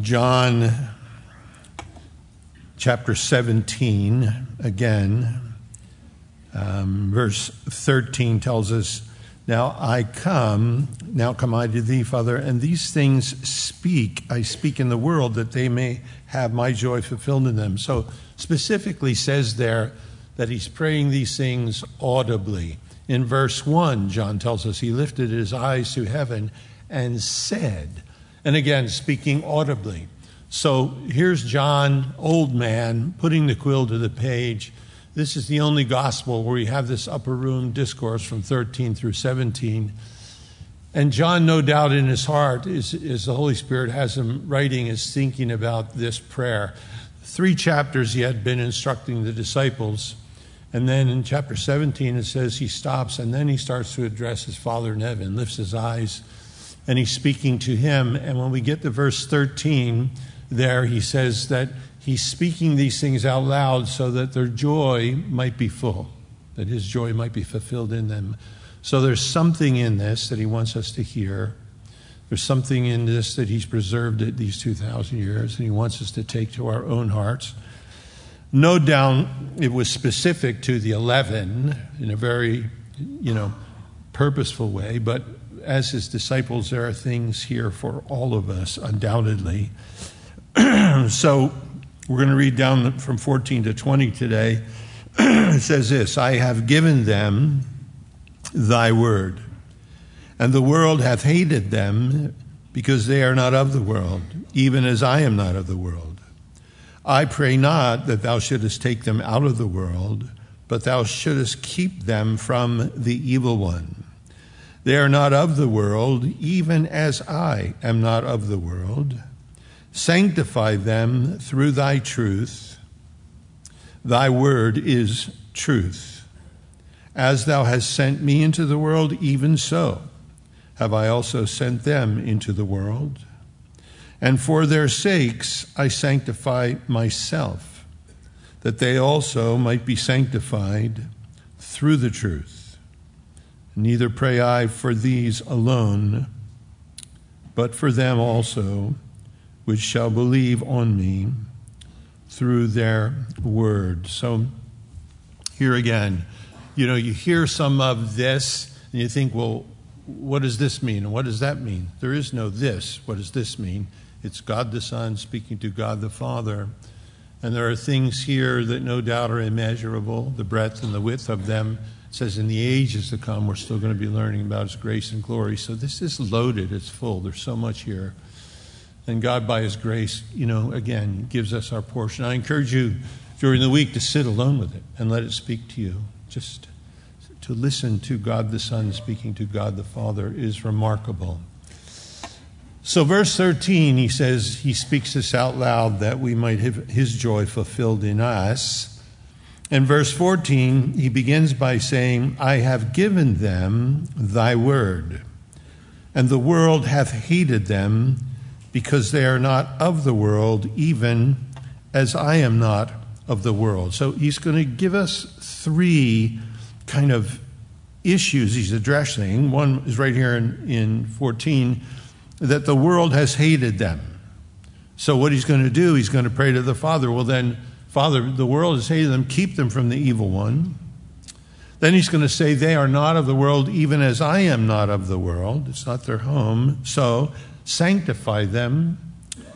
John chapter 17, again, um, verse 13 tells us, Now I come, now come I to thee, Father, and these things speak, I speak in the world, that they may have my joy fulfilled in them. So specifically says there that he's praying these things audibly. In verse 1, John tells us he lifted his eyes to heaven and said, and again, speaking audibly. So here's John, old man, putting the quill to the page. This is the only gospel where we have this upper room discourse from 13 through 17. And John, no doubt in his heart, is, as the Holy Spirit has him writing, is thinking about this prayer. Three chapters he had been instructing the disciples. And then in chapter 17, it says he stops and then he starts to address his Father in heaven, lifts his eyes and he's speaking to him. And when we get to verse 13, there he says that he's speaking these things out loud so that their joy might be full, that his joy might be fulfilled in them. So there's something in this that he wants us to hear. There's something in this that he's preserved it these 2,000 years, and he wants us to take to our own hearts. No doubt it was specific to the 11 in a very, you know, purposeful way, but as his disciples, there are things here for all of us, undoubtedly. so we're going to read down from 14 to 20 today. it says this I have given them thy word, and the world hath hated them because they are not of the world, even as I am not of the world. I pray not that thou shouldest take them out of the world, but thou shouldest keep them from the evil one. They are not of the world, even as I am not of the world. Sanctify them through thy truth. Thy word is truth. As thou hast sent me into the world, even so have I also sent them into the world. And for their sakes I sanctify myself, that they also might be sanctified through the truth. Neither pray I for these alone, but for them also which shall believe on me through their word. So here again, you know, you hear some of this and you think, well, what does this mean and what does that mean? There is no this. What does this mean? It's God the Son speaking to God the Father. And there are things here that no doubt are immeasurable, the breadth and the width of them says in the ages to come, we're still going to be learning about His grace and glory. So this is loaded, it's full. There's so much here. And God, by His grace, you know, again, gives us our portion. I encourage you during the week to sit alone with it and let it speak to you. Just to listen to God the Son speaking to God the Father is remarkable. So, verse 13, he says, He speaks this out loud that we might have His joy fulfilled in us. In verse 14, he begins by saying, I have given them thy word, and the world hath hated them because they are not of the world, even as I am not of the world. So he's going to give us three kind of issues he's addressing. One is right here in, in 14 that the world has hated them. So what he's going to do, he's going to pray to the Father. Well, then, Father, the world is hated them, keep them from the evil one. Then he's going to say, They are not of the world, even as I am not of the world. It's not their home. So sanctify them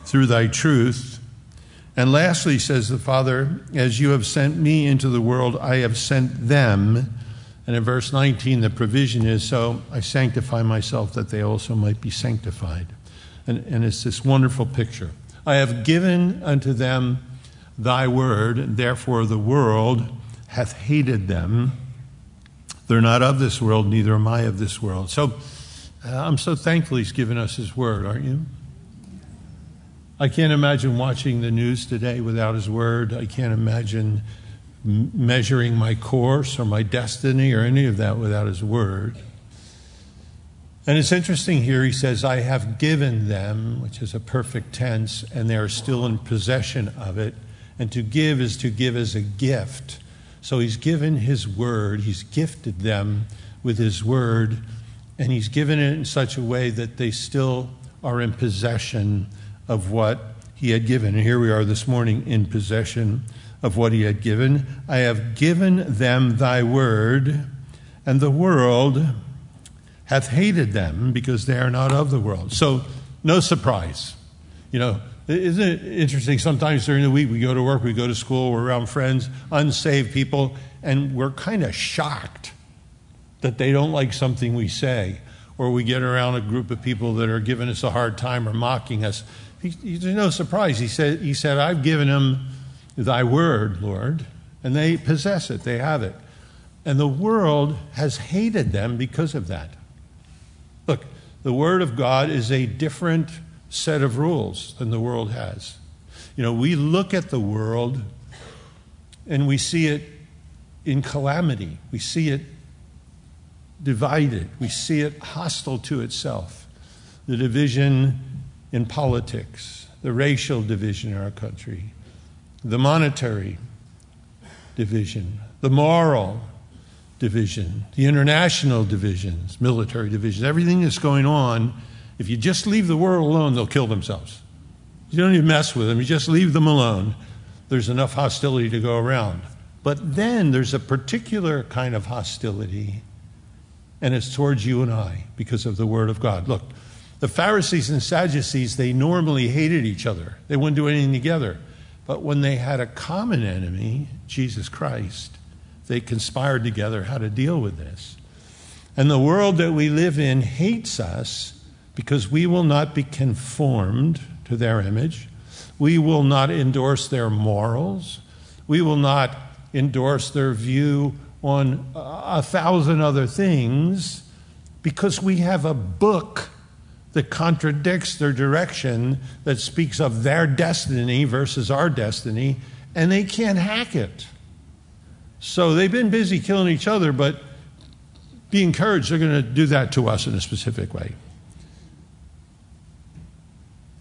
through thy truth. And lastly, says the Father, As you have sent me into the world, I have sent them. And in verse 19, the provision is, So I sanctify myself that they also might be sanctified. And, and it's this wonderful picture. I have given unto them thy word, therefore the world hath hated them. They're not of this world, neither am I of this world. So uh, I'm so thankful he's given us his word, aren't you? I can't imagine watching the news today without his word. I can't imagine m- measuring my course or my destiny or any of that without his word. And it's interesting here, he says, I have given them, which is a perfect tense, and they are still in possession of it. And to give is to give as a gift. So he's given his word, he's gifted them with his word, and he's given it in such a way that they still are in possession of what he had given. And here we are this morning in possession of what he had given. I have given them thy word, and the world hath hated them because they are not of the world. So, no surprise. You know, isn't it interesting? Sometimes during the week we go to work, we go to school, we're around friends, unsaved people, and we're kind of shocked that they don't like something we say, or we get around a group of people that are giving us a hard time or mocking us. He, there's no surprise. He said, he said, I've given them thy word, Lord, and they possess it, they have it. And the world has hated them because of that. Look, the word of God is a different set of rules than the world has. You know, we look at the world and we see it in calamity. We see it divided. We see it hostile to itself. The division in politics, the racial division in our country, the monetary division, the moral division, the international divisions, military divisions, everything that's going on. If you just leave the world alone, they'll kill themselves. You don't even mess with them, you just leave them alone. There's enough hostility to go around. But then there's a particular kind of hostility, and it's towards you and I because of the Word of God. Look, the Pharisees and Sadducees, they normally hated each other, they wouldn't do anything together. But when they had a common enemy, Jesus Christ, they conspired together how to deal with this. And the world that we live in hates us because we will not be conformed to their image. We will not endorse their morals. We will not endorse their view on a thousand other things because we have a book that contradicts their direction, that speaks of their destiny versus our destiny, and they can't hack it. So they've been busy killing each other, but be encouraged, they're going to do that to us in a specific way.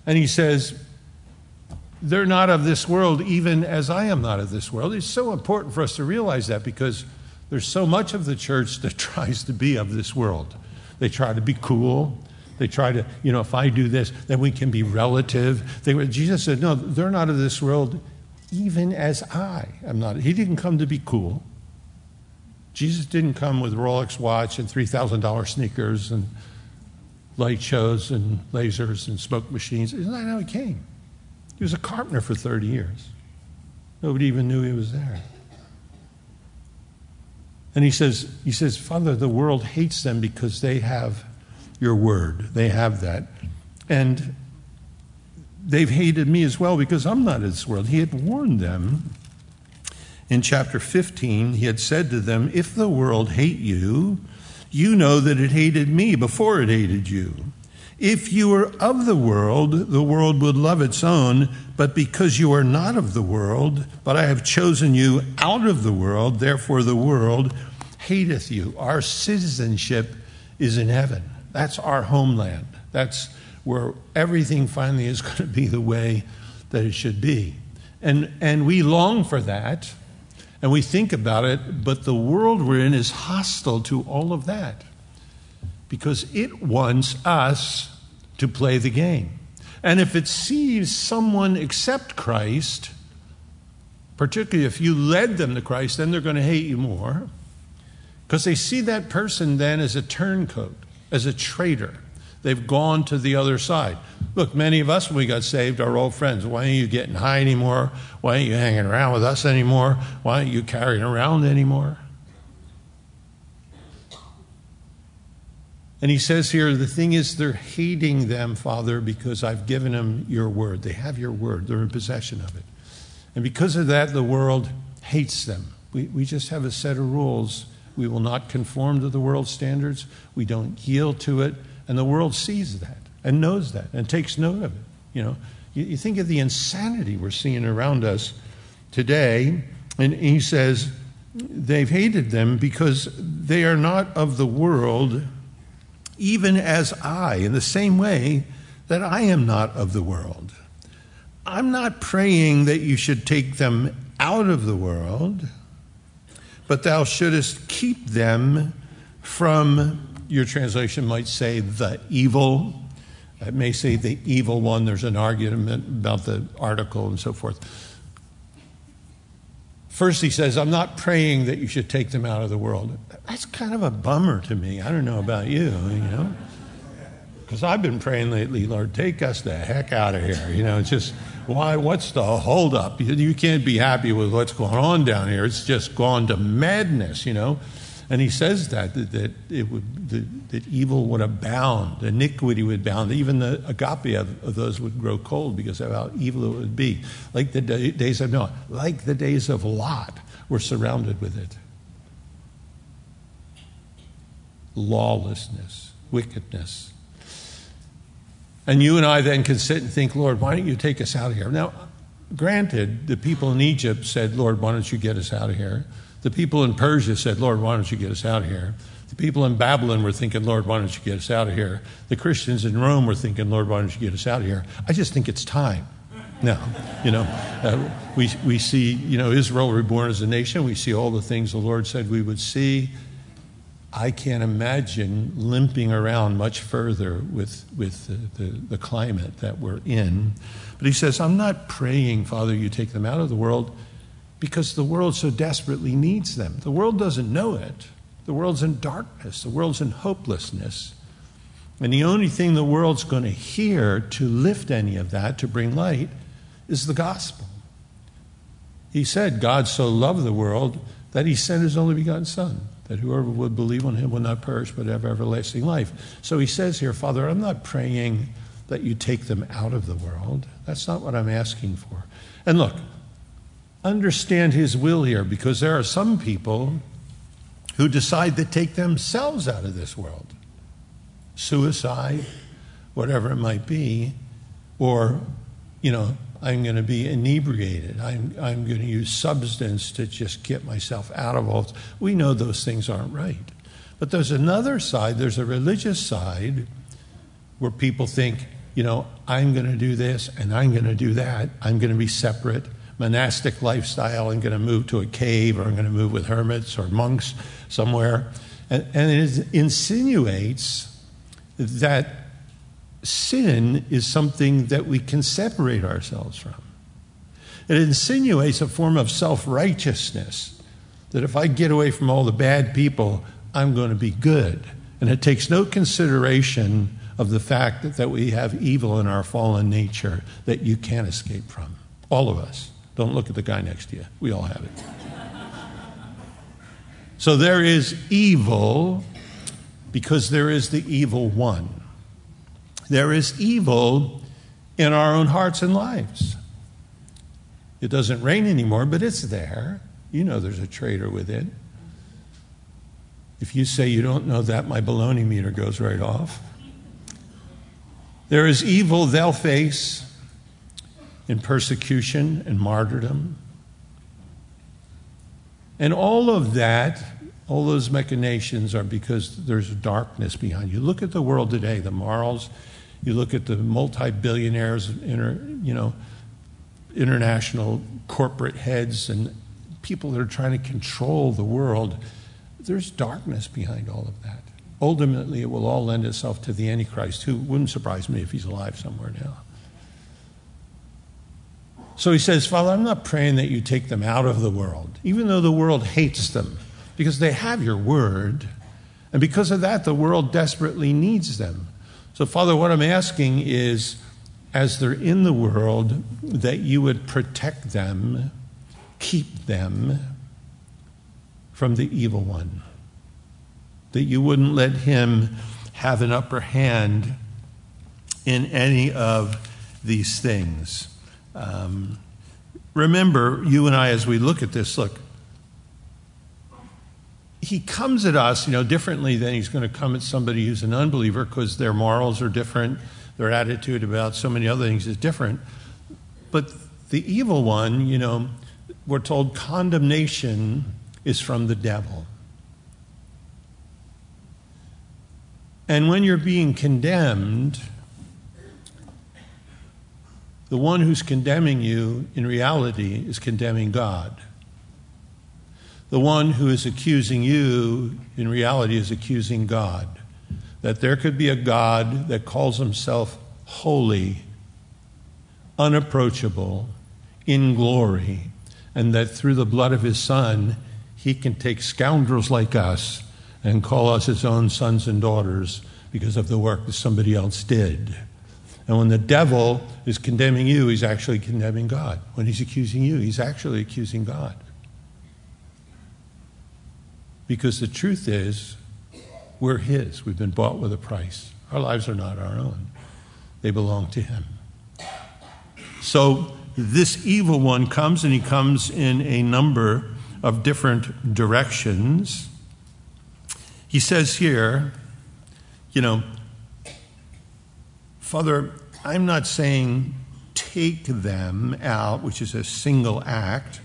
And he says, they're not of this world, even as I am not of this world. It's so important for us to realize that because there's so much of the church that tries to be of this world. They try to be cool. They try to, you know, if I do this, then we can be relative. They, Jesus said, no, they're not of this world, even as I am not. He didn't come to be cool. Jesus didn't come with Rolex watch and $3,000 sneakers and light shows and lasers and smoke machines. Isn't that how he came? He was a carpenter for 30 years. Nobody even knew he was there. And he says, he says, Father, the world hates them because they have your word. They have that. And they've hated me as well because I'm not of this world. He had warned them in chapter 15. He had said to them, If the world hate you, you know that it hated me before it hated you. If you were of the world, the world would love its own, but because you are not of the world, but I have chosen you out of the world, therefore the world hateth you. Our citizenship is in heaven. That's our homeland. That's where everything finally is going to be the way that it should be. And, and we long for that, and we think about it, but the world we're in is hostile to all of that because it wants us to play the game. And if it sees someone accept Christ, particularly if you led them to Christ, then they're going to hate you more because they see that person then as a turncoat, as a traitor. They've gone to the other side. Look, many of us, when we got saved, are old friends. Why aren't you getting high anymore? Why aren't you hanging around with us anymore? Why aren't you carrying around anymore? And he says here, the thing is, they're hating them, Father, because I've given them your word. They have your word, they're in possession of it. And because of that, the world hates them. We, we just have a set of rules. We will not conform to the world's standards, we don't yield to it. And the world sees that and knows that and takes note of it. You know, you, you think of the insanity we're seeing around us today. And he says, they've hated them because they are not of the world even as I, in the same way that I am not of the world. I'm not praying that you should take them out of the world, but thou shouldest keep them from, your translation might say, the evil It may say the evil one. There's an argument about the article and so forth. First, he says, I'm not praying that you should take them out of the world. That's kind of a bummer to me. I don't know about you, you know. Because I've been praying lately, Lord, take us the heck out of here. You know, it's just, why, what's the holdup? You, you can't be happy with what's going on down here. It's just gone to madness, you know. And he says that, that, that it would, that, that, evil would abound, iniquity would abound. Even the agape of, of, those would grow cold because of how evil it would be. Like the day, days of Noah, like the days of Lot, we're surrounded with it. Lawlessness, wickedness. And you and I then can sit and think, Lord, why don't you take us out of here? Now, granted, the people in Egypt said, Lord, why don't you get us out of here? The people in Persia said, Lord, why don't you get us out of here? The people in Babylon were thinking, Lord, why don't you get us out of here? The Christians in Rome were thinking, Lord, why don't you get us out of here? I just think it's time. Now, you know, uh, we, we see, you know, Israel reborn as a nation. We see all the things the Lord said we would see. I can't imagine limping around much further with, with the, the, the climate that we're in. But he says, I'm not praying, Father, you take them out of the world because the world so desperately needs them. The world doesn't know it. The world's in darkness, the world's in hopelessness. And the only thing the world's going to hear to lift any of that, to bring light, is the gospel. He said, God so loved the world that he sent his only begotten Son, that whoever would believe on him would not perish but have everlasting life. So he says here, Father, I'm not praying that you take them out of the world. That's not what I'm asking for. And look, understand his will here because there are some people who decide to take themselves out of this world suicide, whatever it might be, or, you know, I'm going to be inebriated. I'm, I'm going to use substance to just get myself out of all. We know those things aren't right. But there's another side, there's a religious side where people think, you know, I'm going to do this and I'm going to do that. I'm going to be separate monastic lifestyle. I'm going to move to a cave or I'm going to move with hermits or monks somewhere. And, and it insinuates that sin is something that we can separate ourselves from. It insinuates a form of self righteousness that if I get away from all the bad people, I'm going to be good. And it takes no consideration of the fact that, that we have evil in our fallen nature that you can't escape from. All of us. Don't look at the guy next to you. We all have it. So there is evil because there is the evil one. There is evil in our own hearts and lives. It doesn't reign anymore, but it's there. You know there's a traitor within. If you say you don't know that, my baloney meter goes right off. There is evil they'll face in persecution and martyrdom. And all of that, all those machinations are because there's darkness behind you. Look at the world today, the morals. You look at the multi-billionaires, inter, you know, international corporate heads and people that are trying to control the world. There's darkness behind all of that. Ultimately, it will all lend itself to the Antichrist, who wouldn't surprise me if he's alive somewhere now. So he says, Father, I'm not praying that you take them out of the world, even though the world hates them, because they have your word. And because of that, the world desperately needs them. So, Father, what I'm asking is, as they're in the world, that you would protect them, keep them from the evil one, that you wouldn't let him have an upper hand in any of these things. Um, remember, you and I, as we look at this, look, he comes at us, you know, differently than he's going to come at somebody who's an unbeliever because their morals are different, their attitude about so many other things is different. But the evil one, you know, we're told condemnation is from the devil. And when you're being condemned, the one who's condemning you in reality is condemning God. The one who is accusing you in reality is accusing God. That there could be a God that calls himself holy, unapproachable, in glory, and that through the blood of his Son, he can take scoundrels like us and call us his own sons and daughters because of the work that somebody else did. And when the devil is condemning you, he's actually condemning God. When he's accusing you, he's actually accusing God. Because the truth is, we're his. We've been bought with a price. Our lives are not our own, they belong to him. So this evil one comes, and he comes in a number of different directions. He says here, you know, Father, I'm not saying take them out, which is a single act.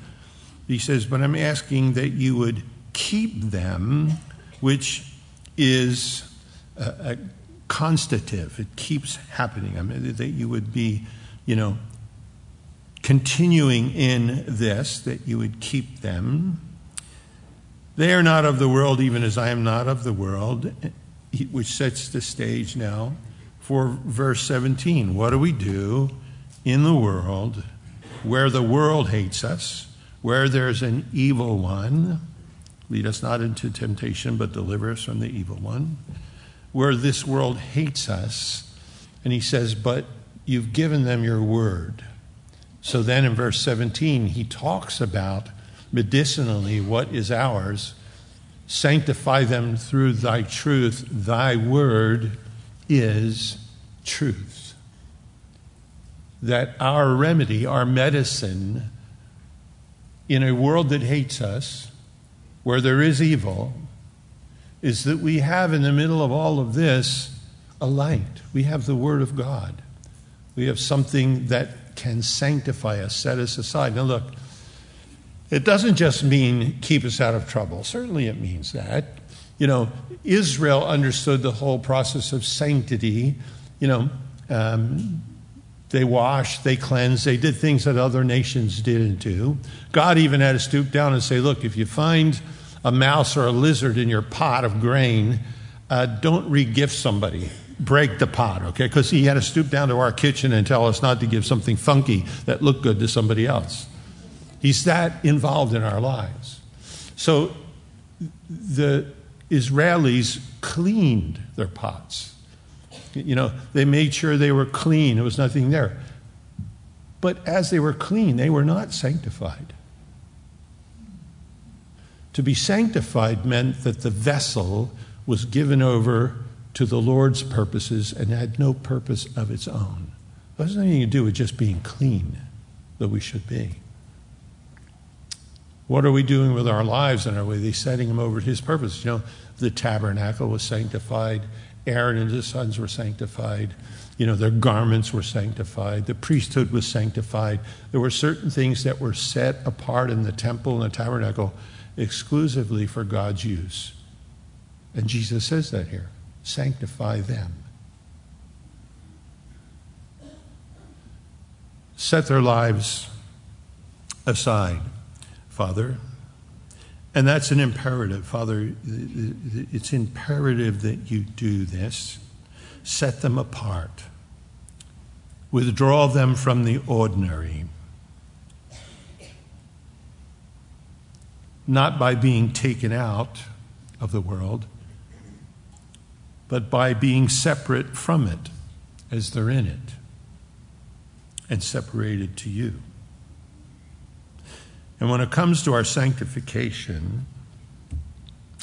He says, but I'm asking that you would keep them, which is a, a constative. It keeps happening. I mean, that you would be, you know, continuing in this, that you would keep them. They are not of the world, even as I am not of the world which sets the stage now for verse 17. What do we do in the world where the world hates us, where there's an evil one? Lead us not into temptation, but deliver us from the evil one. Where this world hates us. And he says, But you've given them your word. So then in verse 17, he talks about medicinally what is ours Sanctify them through thy truth. Thy word is truth. That our remedy, our medicine, in a world that hates us, where there is evil, is that we have in the middle of all of this a light. We have the Word of God. We have something that can sanctify us, set us aside. Now, look, it doesn't just mean keep us out of trouble. Certainly it means that. You know, Israel understood the whole process of sanctity. You know, um, they washed, they cleansed, they did things that other nations didn't do. God even had to stoop down and say, Look, if you find a mouse or a lizard in your pot of grain, uh, don't regift somebody. Break the pot, okay? Because he had to stoop down to our kitchen and tell us not to give something funky that looked good to somebody else. He's that involved in our lives. So the Israelis cleaned their pots. You know, they made sure they were clean, there was nothing there. But as they were clean, they were not sanctified. To be sanctified meant that the vessel was given over to the Lord's purposes and had no purpose of its own. It has nothing to do with just being clean, though we should be. What are we doing with our lives and are we setting them over to his purpose? You know, the tabernacle was sanctified, Aaron and his sons were sanctified, you know, their garments were sanctified, the priesthood was sanctified. There were certain things that were set apart in the temple and the tabernacle exclusively for God's use. And Jesus says that here sanctify them. Set their lives aside Father. And that's an imperative, Father. It's imperative that you do this. Set them apart. Withdraw them from the ordinary. Not by being taken out of the world, but by being separate from it as they're in it and separated to you. And when it comes to our sanctification,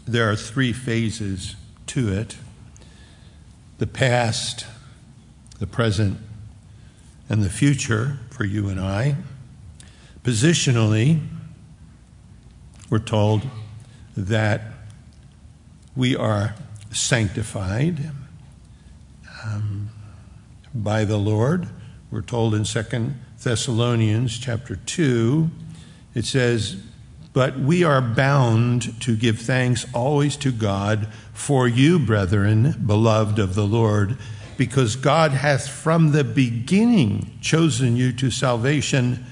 there are three phases to it the past, the present, and the future for you and I. Positionally, we're told that we are sanctified um, by the Lord. We're told in Second Thessalonians chapter 2 it says, But we are bound to give thanks always to God for you, brethren, beloved of the Lord, because God hath from the beginning chosen you to salvation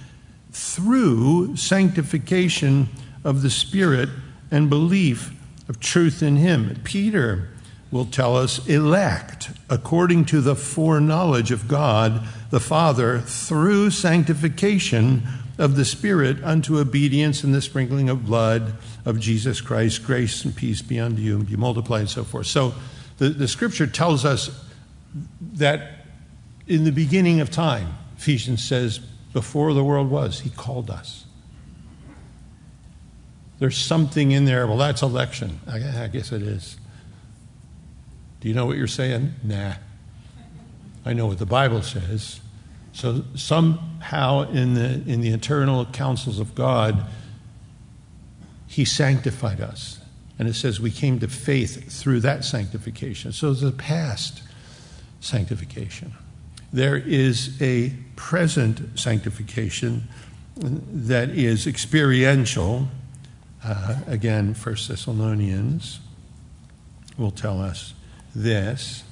through sanctification of the Spirit and belief of truth in Him. Peter will tell us elect according to the foreknowledge of God the Father through sanctification of the Spirit unto obedience and the sprinkling of blood of Jesus Christ. Grace and peace be unto you, and be multiplied, and so forth. So the, the scripture tells us that in the beginning of time, Ephesians says, before the world was, he called us. There's something in there. Well, that's election. I, I guess it is. Do you know what you're saying? Nah. I know what the Bible says. So somehow in the in the eternal counsels of God, He sanctified us. And it says we came to faith through that sanctification. So it's a past sanctification. There is a present sanctification that is experiential. Uh, again, First Thessalonians will tell us this.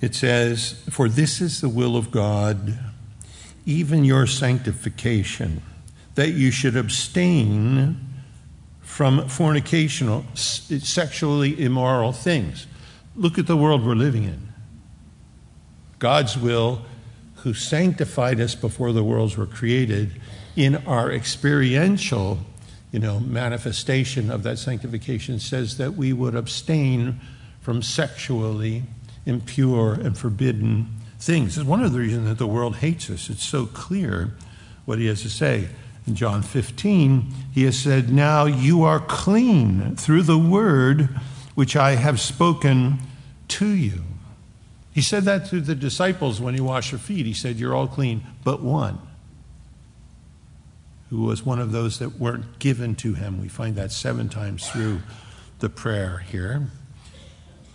It says, For this is the will of God, even your sanctification, that you should abstain from fornicational, sexually immoral things. Look at the world we're living in. God's will, who sanctified us before the worlds were created, in our experiential you know, manifestation of that sanctification says that we would abstain from sexually impure and forbidden things. It's one of the reasons that the world hates us. It's so clear what he has to say. In John 15, he has said, Now you are clean through the word which I have spoken to you. He said that to the disciples when he washed their feet. He said, You're all clean, but one who was one of those that weren't given to him. We find that seven times through the prayer here.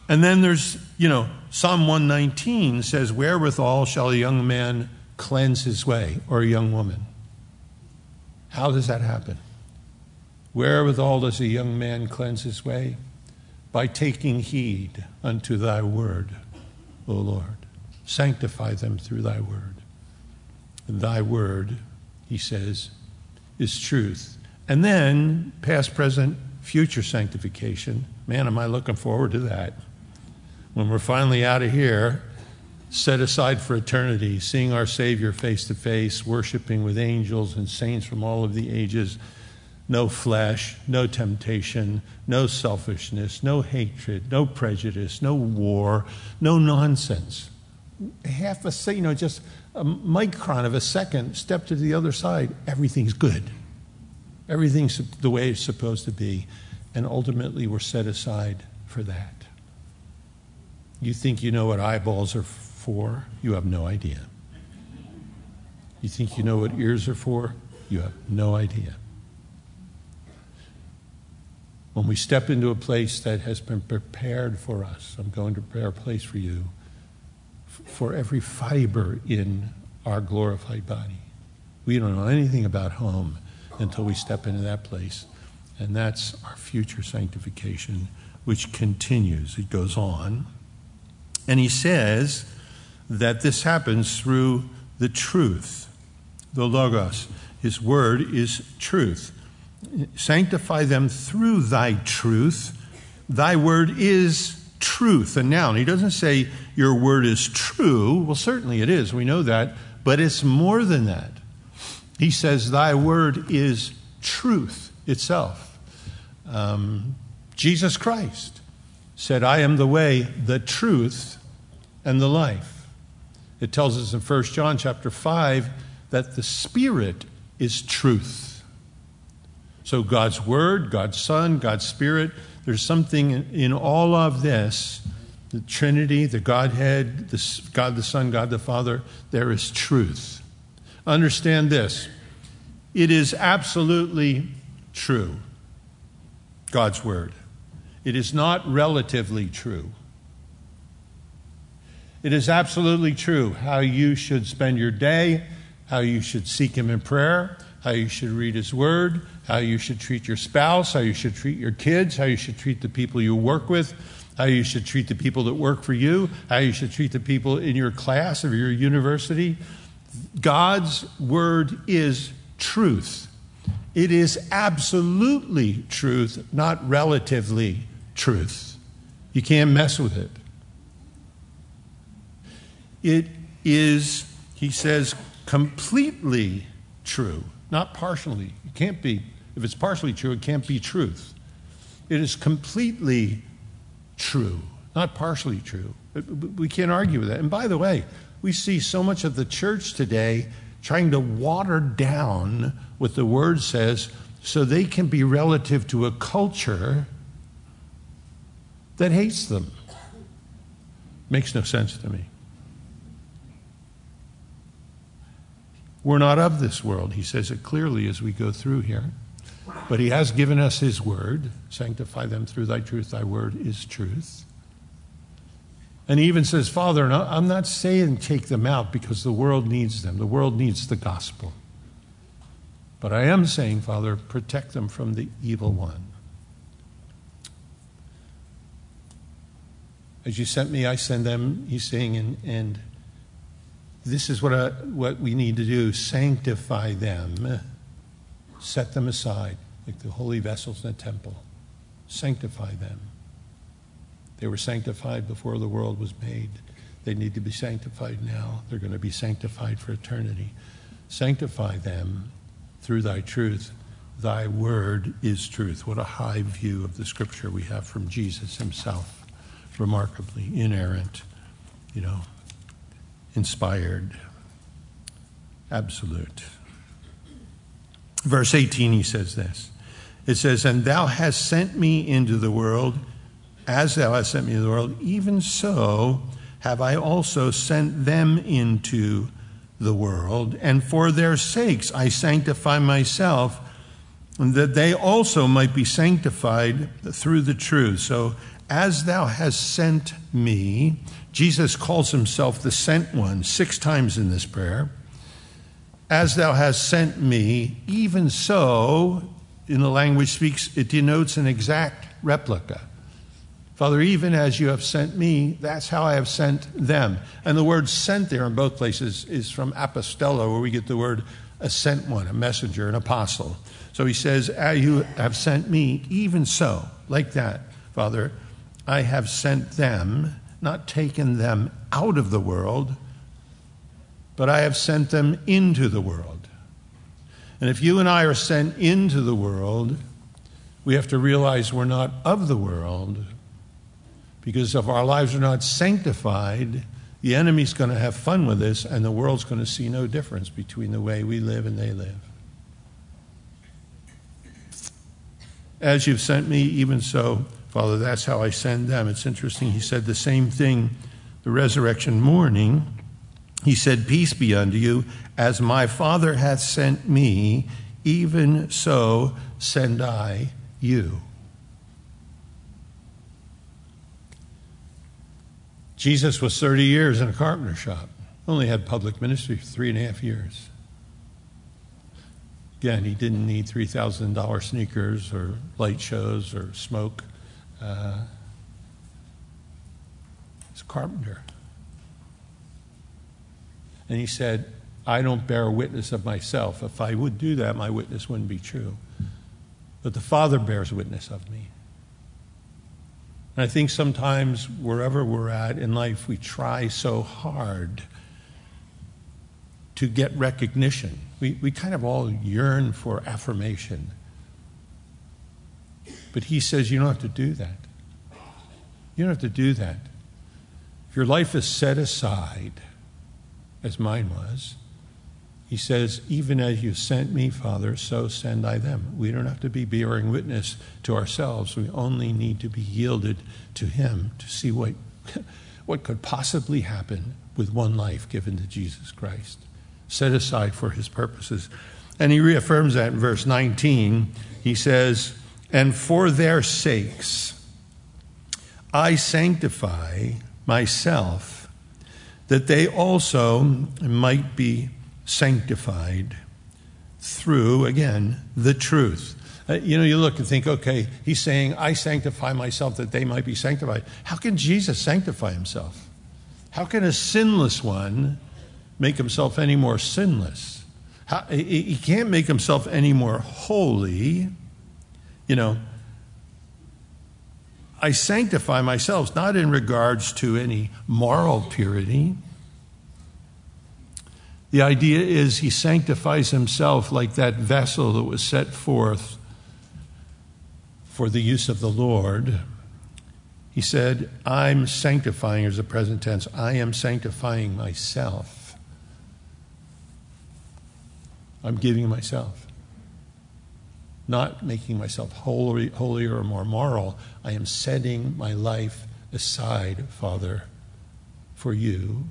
And then there's, you know, Psalm 119 says, Wherewithal shall a young man cleanse his way, or a young woman? How does that happen? Wherewithal does a young man cleanse his way? By taking heed unto thy word, O Lord. Sanctify them through thy word. Thy word, he says, is truth. And then past, present, future sanctification. Man, am I looking forward to that. When we're finally out of here, set aside for eternity, seeing our Savior face to face, worshiping with angels and saints from all of the ages. No flesh, no temptation, no selfishness, no hatred, no prejudice, no war, no nonsense. Half a, second, you know, just a micron of a second, step to the other side, everything's good. Everything's the way it's supposed to be. And ultimately, we're set aside for that. You think you know what eyeballs are for? You have no idea. You think you know what ears are for? You have no idea. When we step into a place that has been prepared for us, I'm going to prepare a place for you for every fiber in our glorified body. We don't know anything about home until we step into that place. And that's our future sanctification, which continues. It goes on. And he says that this happens through the truth, the Logos. His word is truth. Sanctify them through thy truth. Thy word is truth, a noun. He doesn't say your word is true. Well, certainly it is. We know that. But it's more than that. He says, Thy word is truth itself. Um, Jesus Christ said, I am the way, the truth, and the life. It tells us in 1 John chapter 5 that the Spirit is truth. So God's Word, God's Son, God's Spirit, there's something in all of this the Trinity, the Godhead, the God the Son, God the Father, there is truth. Understand this it is absolutely true, God's Word. It is not relatively true. It is absolutely true how you should spend your day, how you should seek Him in prayer, how you should read His Word, how you should treat your spouse, how you should treat your kids, how you should treat the people you work with, how you should treat the people that work for you, how you should treat the people in your class or your university. God's word is truth. It is absolutely truth, not relatively truth. You can't mess with it. It is, he says, completely true, not partially. It can't be. If it's partially true, it can't be truth. It is completely true, not partially true. We can't argue with that. And by the way, we see so much of the church today trying to water down what the word says so they can be relative to a culture that hates them. Makes no sense to me. We're not of this world. He says it clearly as we go through here. But he has given us his word. Sanctify them through thy truth. Thy word is truth. And he even says, Father, I'm not saying take them out because the world needs them. The world needs the gospel. But I am saying, Father, protect them from the evil one. As you sent me, I send them, he's saying, and, and this is what, I, what we need to do sanctify them, set them aside, like the holy vessels in the temple. Sanctify them. They were sanctified before the world was made. They need to be sanctified now. They're going to be sanctified for eternity. Sanctify them through thy truth. Thy word is truth. What a high view of the scripture we have from Jesus himself. Remarkably inerrant, you know, inspired, absolute. Verse 18, he says this. It says, And thou hast sent me into the world as thou hast sent me into the world, even so have I also sent them into the world. And for their sakes I sanctify myself, that they also might be sanctified through the truth. So, as thou hast sent me, Jesus calls himself the sent one six times in this prayer. As thou hast sent me, even so, in the language speaks, it denotes an exact replica. Father, even as you have sent me, that's how I have sent them. And the word sent there in both places is from apostello, where we get the word a sent one, a messenger, an apostle. So he says, As you have sent me, even so, like that, Father, I have sent them, not taken them out of the world, but I have sent them into the world. And if you and I are sent into the world, we have to realize we're not of the world because if our lives are not sanctified, the enemy's going to have fun with this, and the world's going to see no difference between the way we live and they live. As you've sent me, even so, Father, that's how I send them. It's interesting. He said the same thing the resurrection morning. He said, Peace be unto you. As my Father hath sent me, even so send I you. Jesus was 30 years in a carpenter shop, only had public ministry for three and a half years. Again, he didn't need $3,000 sneakers or light shows or smoke. Uh, a carpenter. And he said, I don't bear witness of myself. If I would do that, my witness wouldn't be true. But the Father bears witness of me. And I think sometimes, wherever we're at in life, we try so hard to get recognition. We, we kind of all yearn for affirmation. But he says you don't have to do that. You don't have to do that. If your life is set aside, as mine was, he says, Even as you sent me, Father, so send I them. We don't have to be bearing witness to ourselves. We only need to be yielded to Him to see what, what could possibly happen with one life given to Jesus Christ, set aside for His purposes. And he reaffirms that in verse 19. He says, And for their sakes I sanctify myself, that they also might be sanctified through, again, the truth. Uh, you know, you look and think, okay, he's saying, I sanctify myself that they might be sanctified. How can Jesus sanctify himself? How can a sinless one make himself any more sinless? he can't make himself any more holy. You know, I sanctify myself, not in regards to any moral purity. The idea is he sanctifies himself like that vessel that was set forth for the use of the Lord. He said, I'm sanctifying, as a present tense, I am sanctifying myself. I'm giving myself. Not making myself holy, holier or more moral. I am setting my life aside, Father, for you.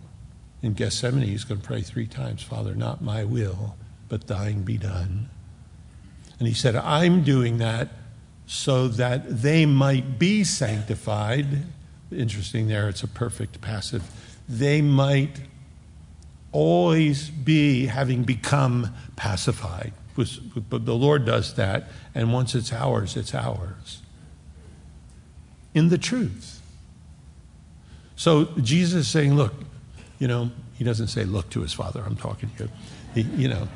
In Gethsemane, he's going to pray three times Father, not my will, but thine be done. And he said, I'm doing that so that they might be sanctified. Interesting there, it's a perfect passive. They might always be having become pacified. But the Lord does that, and once it's ours, it's ours. In the truth. So Jesus is saying, look, you know, he doesn't say, look to his father, I'm talking to you. He, you know,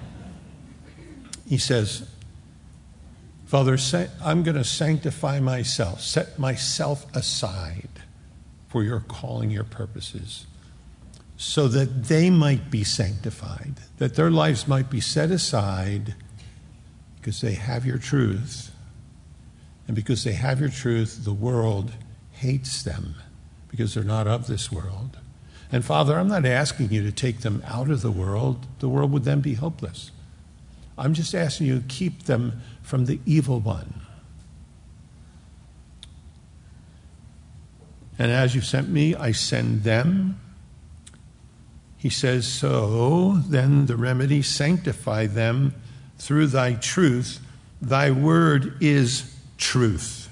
he says, Father, I'm going to sanctify myself, set myself aside for your calling, your purposes, so that they might be sanctified, that their lives might be set aside because they have your truth. And because they have your truth, the world hates them because they're not of this world. And Father, I'm not asking you to take them out of the world, the world would then be hopeless. I'm just asking you to keep them from the evil one. And as you sent me, I send them. He says, So then the remedy, sanctify them through thy truth. Thy word is truth.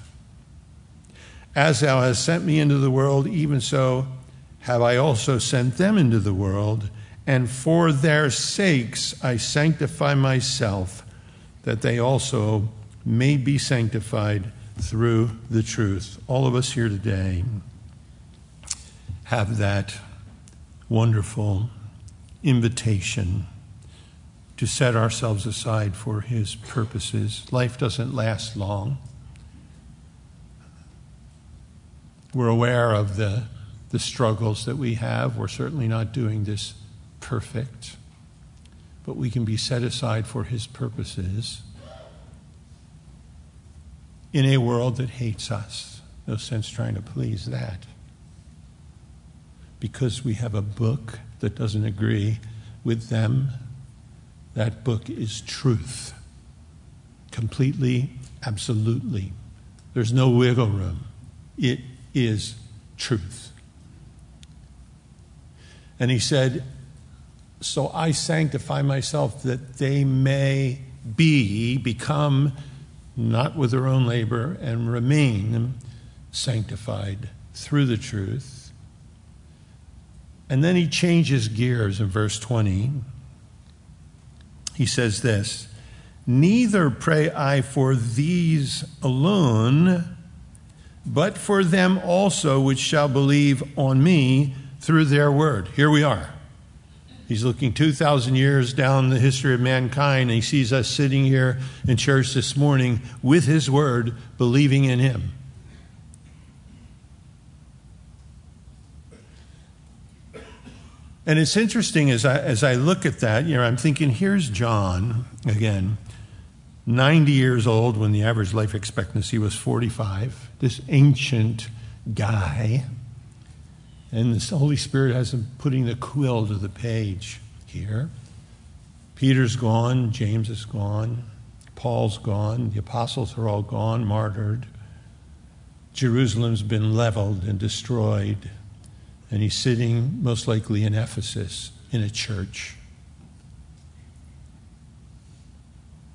As thou hast sent me into the world, even so have I also sent them into the world. And for their sakes I sanctify myself that they also may be sanctified through the truth. All of us here today have that wonderful invitation to set ourselves aside for His purposes. Life doesn't last long. We're aware of the, the struggles that we have. We're certainly not doing this perfect but we can be set aside for his purposes in a world that hates us. No sense trying to please that. Because we have a book that doesn't agree with them, that book is truth. Completely, absolutely. There's no wiggle room. It is truth. And he said, so I sanctify myself that they may be, become, not with their own labor, and remain sanctified through the truth. And then he changes gears in verse 20. He says this Neither pray I for these alone, but for them also which shall believe on me through their word. Here we are. He's looking 2,000 years down the history of mankind, and he sees us sitting here in church this morning with his word, believing in him. And it's interesting as I, as I look at that, you know, I'm thinking, here's John, again, 90 years old when the average life expectancy was 45, this ancient guy and the Holy Spirit has him putting the quill to the page here. Peter's gone, James is gone, Paul's gone, the apostles are all gone, martyred. Jerusalem's been leveled and destroyed, and he's sitting most likely in Ephesus in a church.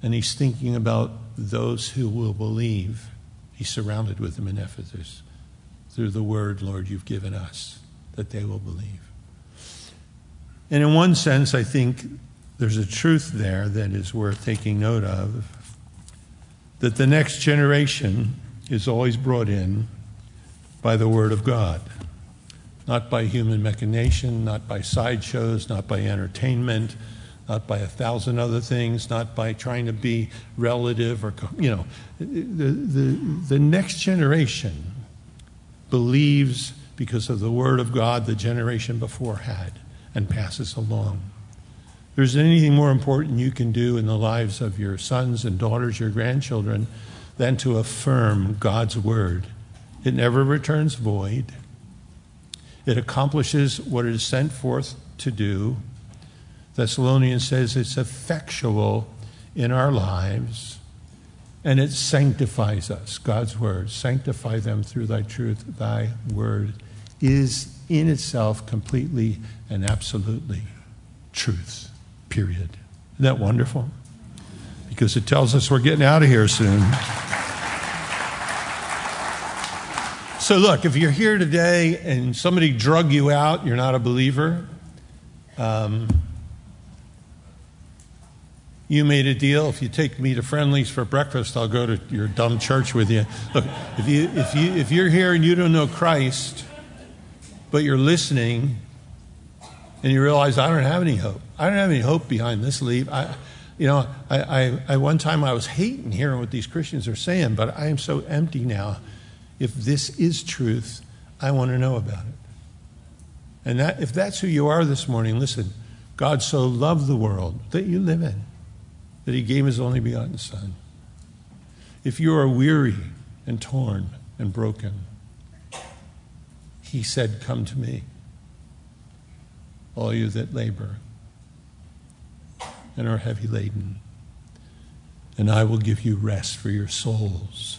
And he's thinking about those who will believe. He's surrounded with them in Ephesus through the word, Lord, you've given us that they will believe. And in one sense, I think there's a truth there that is worth taking note of that the next generation is always brought in by the Word of God, not by human machination, not by sideshows, not by entertainment, not by a thousand other things, not by trying to be relative or, you know. The, the, the next generation believes because of the Word of God the generation before had and passes along. There's anything more important you can do in the lives of your sons and daughters, your grandchildren, than to affirm God's Word. It never returns void. It accomplishes what it is sent forth to do. Thessalonians says it's effectual in our lives and it sanctifies us. God's word, sanctify them through thy truth. Thy word is in itself completely and absolutely truth, period. Isn't that wonderful? Because it tells us we're getting out of here soon. So, look, if you're here today and somebody drug you out, you're not a believer, um, you made a deal. If you take me to Friendly's for breakfast, I'll go to your dumb church with you. Look, if, you, if, you, if you're here and you don't know Christ, but you're listening and you realize, I don't have any hope. I don't have any hope behind this leave. I, you know, I, I, I, one time I was hating hearing what these Christians are saying, but I am so empty now if this is truth, I want to know about it. And that, if that's who you are this morning, listen, God so loved the world that you live in that he gave his only begotten Son. If you are weary and torn and broken, he said, Come to me, all you that labor and are heavy laden, and I will give you rest for your souls.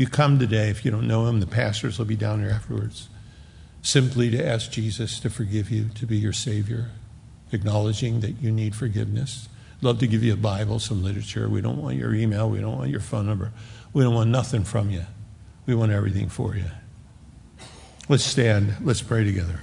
You come today, if you don't know him, the pastors will be down here afterwards, simply to ask Jesus to forgive you, to be your Savior, acknowledging that you need forgiveness. Love to give you a Bible, some literature. We don't want your email, we don't want your phone number. We don't want nothing from you. We want everything for you. Let's stand, let's pray together.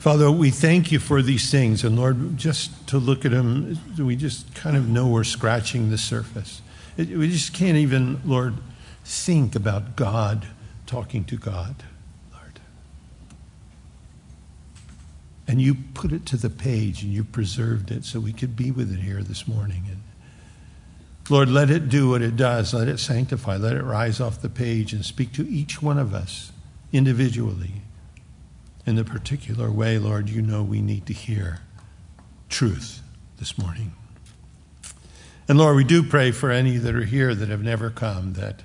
Father, we thank you for these things. And Lord, just to look at them, we just kind of know we're scratching the surface. It, we just can't even, Lord, think about God talking to God, Lord. And you put it to the page and you preserved it so we could be with it here this morning. And Lord, let it do what it does. Let it sanctify. Let it rise off the page and speak to each one of us individually in the particular way, Lord, you know we need to hear truth this morning. And Lord, we do pray for any that are here that have never come, that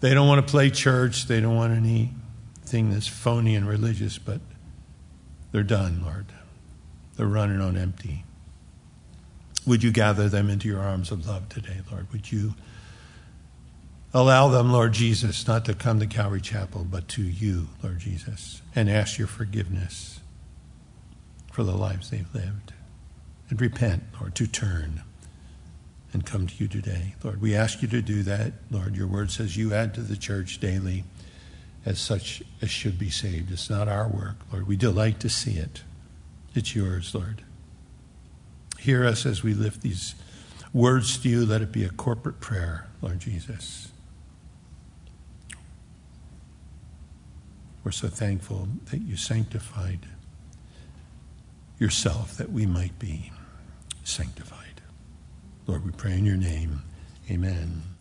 they don't want to play church, they don't want anything that's phony and religious, but they're done, Lord. They're running on empty. Would you gather them into your arms of love today, Lord? Would you Allow them, Lord Jesus, not to come to Calvary Chapel, but to you, Lord Jesus, and ask your forgiveness for the lives they've lived. And repent, Lord, to turn and come to you today. Lord, we ask you to do that. Lord, your word says you add to the church daily as such as should be saved. It's not our work, Lord. We delight to see it. It's yours, Lord. Hear us as we lift these words to you. Let it be a corporate prayer, Lord Jesus. We're so thankful that you sanctified yourself that we might be sanctified. Lord, we pray in your name. Amen.